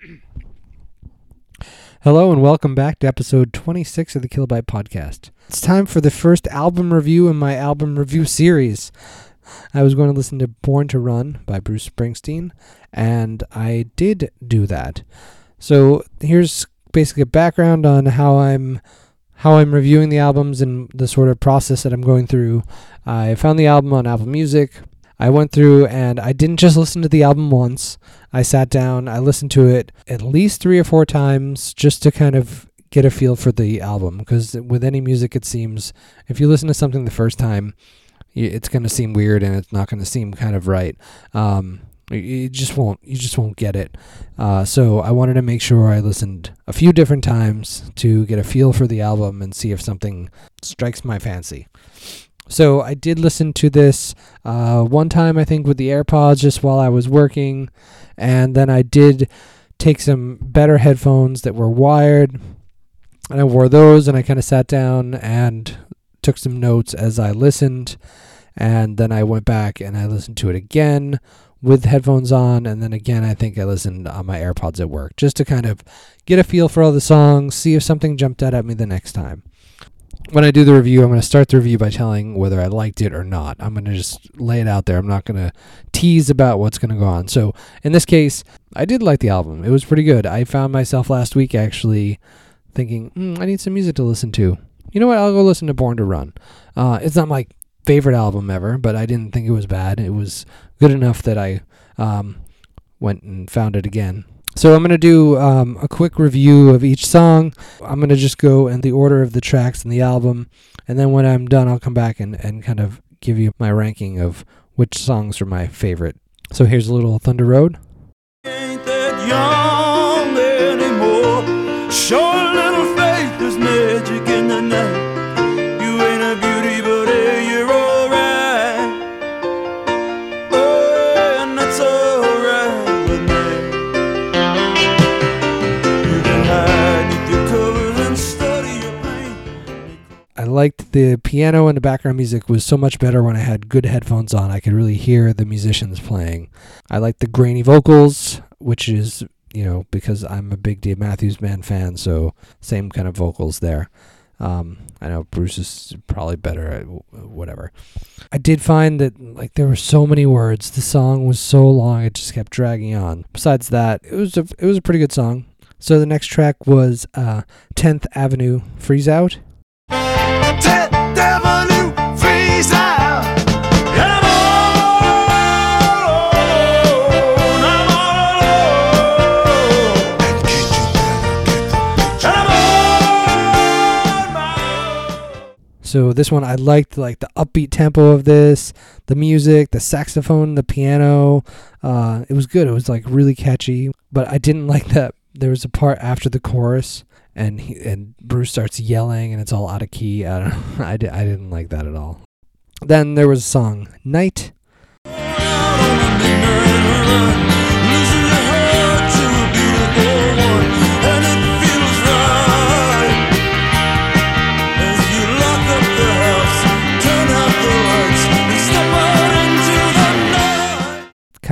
Hello and welcome back to episode 26 of the Kilobyte Podcast. It's time for the first album review in my album review series. I was going to listen to Born to Run by Bruce Springsteen, and I did do that. So here's basically a background on how I'm how I'm reviewing the albums and the sort of process that I'm going through. I found the album on Apple Music. I went through and I didn't just listen to the album once. I sat down, I listened to it at least three or four times just to kind of get a feel for the album. Because with any music, it seems if you listen to something the first time, it's going to seem weird and it's not going to seem kind of right. Um, you just won't you just won't get it uh, so i wanted to make sure i listened a few different times to get a feel for the album and see if something strikes my fancy so I did listen to this uh, one time, I think, with the AirPods just while I was working. And then I did take some better headphones that were wired. And I wore those and I kind of sat down and took some notes as I listened. And then I went back and I listened to it again with headphones on. And then again, I think I listened on my AirPods at work just to kind of get a feel for all the songs, see if something jumped out at me the next time when I do the review, I'm going to start the review by telling whether I liked it or not. I'm going to just lay it out there. I'm not going to tease about what's going to go on. So, in this case, I did like the album. It was pretty good. I found myself last week actually thinking, mm, I need some music to listen to. You know what? I'll go listen to Born to Run. Uh, it's not my favorite album ever, but I didn't think it was bad. It was good enough that I um, went and found it again. So I'm going to do um, a quick review of each song. I'm going to just go in the order of the tracks in the album. And then when I'm done, I'll come back and, and kind of give you my ranking of which songs are my favorite. So here's a little Thunder Road. The piano and the background music was so much better when I had good headphones on. I could really hear the musicians playing. I like the grainy vocals, which is, you know, because I'm a big Dave Matthews Band fan, so same kind of vocals there. Um, I know Bruce is probably better at whatever. I did find that like there were so many words. The song was so long; it just kept dragging on. Besides that, it was a it was a pretty good song. So the next track was uh, 10th Avenue Freeze Out. So this one I liked like the upbeat tempo of this, the music, the saxophone, the piano. Uh, it was good. It was like really catchy. But I didn't like that there was a part after the chorus and he, and Bruce starts yelling and it's all out of key. I don't I, di- I didn't like that at all. Then there was a song Night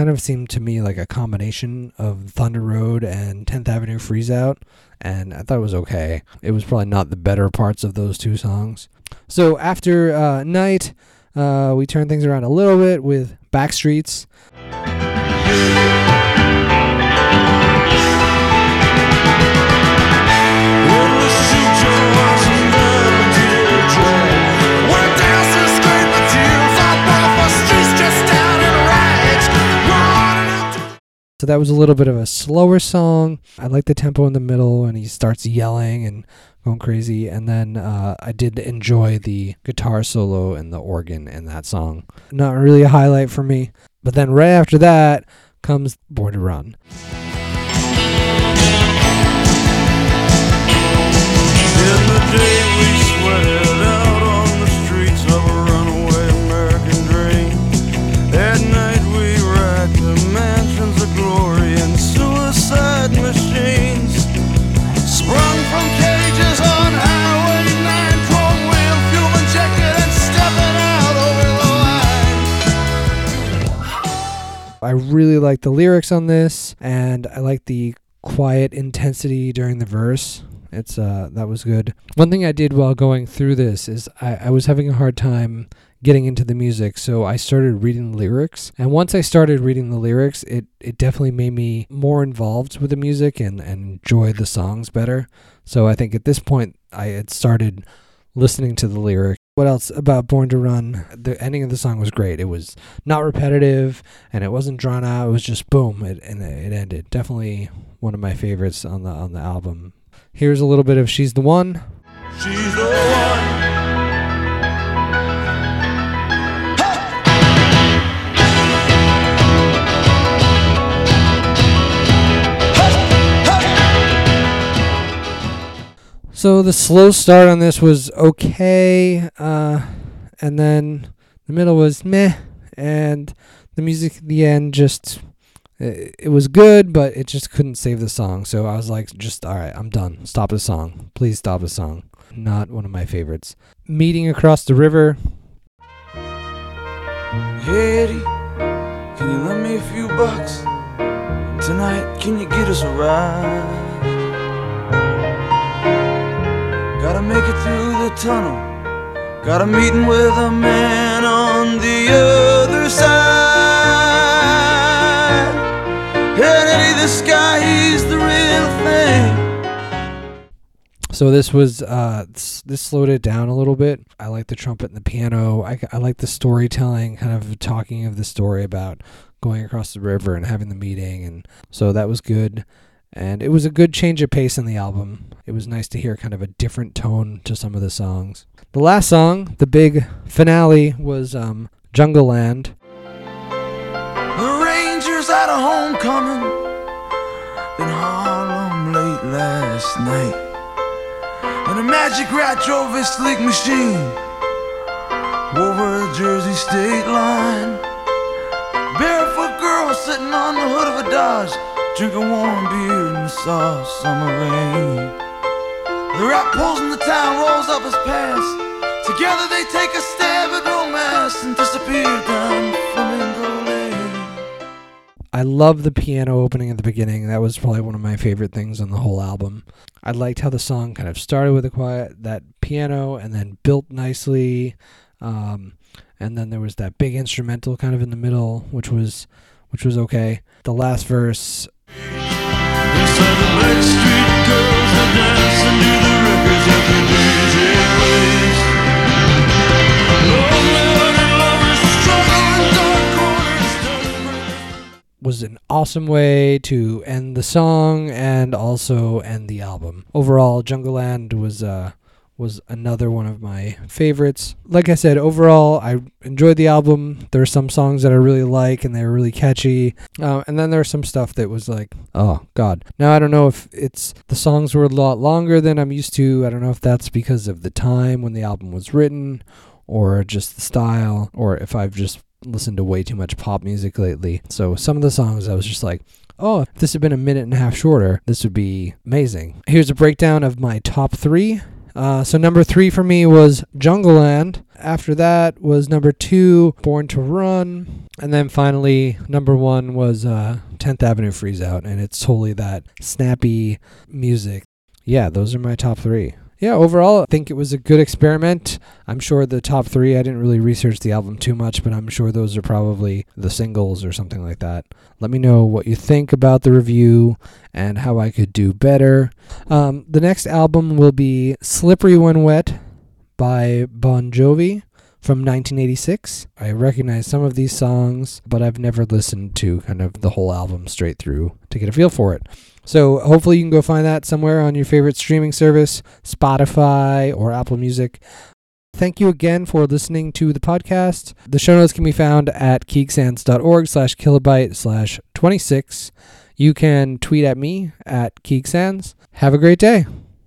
kind of seemed to me like a combination of Thunder Road and 10th Avenue Freeze Out, and I thought it was okay. It was probably not the better parts of those two songs. So after uh, Night, uh, we turn things around a little bit with Backstreets. That was a little bit of a slower song. I like the tempo in the middle, and he starts yelling and going crazy. And then uh, I did enjoy the guitar solo and the organ in that song. Not really a highlight for me. But then right after that comes Born to Run. Really like the lyrics on this, and I like the quiet intensity during the verse. It's uh that was good. One thing I did while going through this is I, I was having a hard time getting into the music, so I started reading the lyrics. And once I started reading the lyrics, it, it definitely made me more involved with the music and, and enjoy the songs better. So I think at this point I had started listening to the lyrics. What else about Born to Run? The ending of the song was great. It was not repetitive and it wasn't drawn out. It was just boom, it, and it ended. Definitely one of my favorites on the on the album. Here's a little bit of She's the One. She's the one. So the slow start on this was okay, uh, and then the middle was meh, and the music at the end just it, was good, but it just couldn't save the song. So I was like, just all right, I'm done. Stop the song, please stop the song. Not one of my favorites. Meeting across the river. Hey Eddie, can you lend me a few bucks tonight? Can you get us a ride? Gotta make it through the tunnel. Got a meeting with a man on the other side. He's the real thing. So this was uh, this, this slowed it down a little bit. I like the trumpet and the piano. I, I like the storytelling, kind of talking of the story about going across the river and having the meeting, and so that was good and it was a good change of pace in the album. It was nice to hear kind of a different tone to some of the songs. The last song, the big finale, was um, Jungleland. The Rangers had a homecoming in Harlem late last night. And a magic rat drove his sleek machine over the Jersey state line. Barefoot girl sitting on the hood of a Dodge Drinking warm beer in the soft summer rain. The rat pulls in the town, rolls up his pants. Together they take a stab at romance and disappear down Flamingo Lane. I love the piano opening at the beginning. That was probably one of my favorite things on the whole album. I liked how the song kind of started with a quiet that piano and then built nicely. Um, and then there was that big instrumental kind of in the middle, which was which was okay. The last verse was an awesome way to end the song and also end the album. Overall, Jungleland was uh, was another one of my favorites. Like I said, overall, I enjoyed the album. There are some songs that I really like and they're really catchy. Uh, and then there's some stuff that was like, oh, God. Now, I don't know if it's the songs were a lot longer than I'm used to. I don't know if that's because of the time when the album was written or just the style or if I've just listened to way too much pop music lately. So some of the songs I was just like, oh, if this had been a minute and a half shorter, this would be amazing. Here's a breakdown of my top three. Uh, so number three for me was Jungleland. After that was number two, Born to Run, and then finally number one was uh, 10th Avenue Freeze Out, and it's totally that snappy music. Yeah, those are my top three yeah, overall, I think it was a good experiment. I'm sure the top three, I didn't really research the album too much, but I'm sure those are probably the singles or something like that. Let me know what you think about the review and how I could do better. Um, the next album will be Slippery When Wet by Bon Jovi from 1986. I recognize some of these songs, but I've never listened to kind of the whole album straight through to get a feel for it. So hopefully you can go find that somewhere on your favorite streaming service, Spotify or Apple Music. Thank you again for listening to the podcast. The show notes can be found at keegsans.org slash kilobyte slash 26. You can tweet at me at keegsans. Have a great day.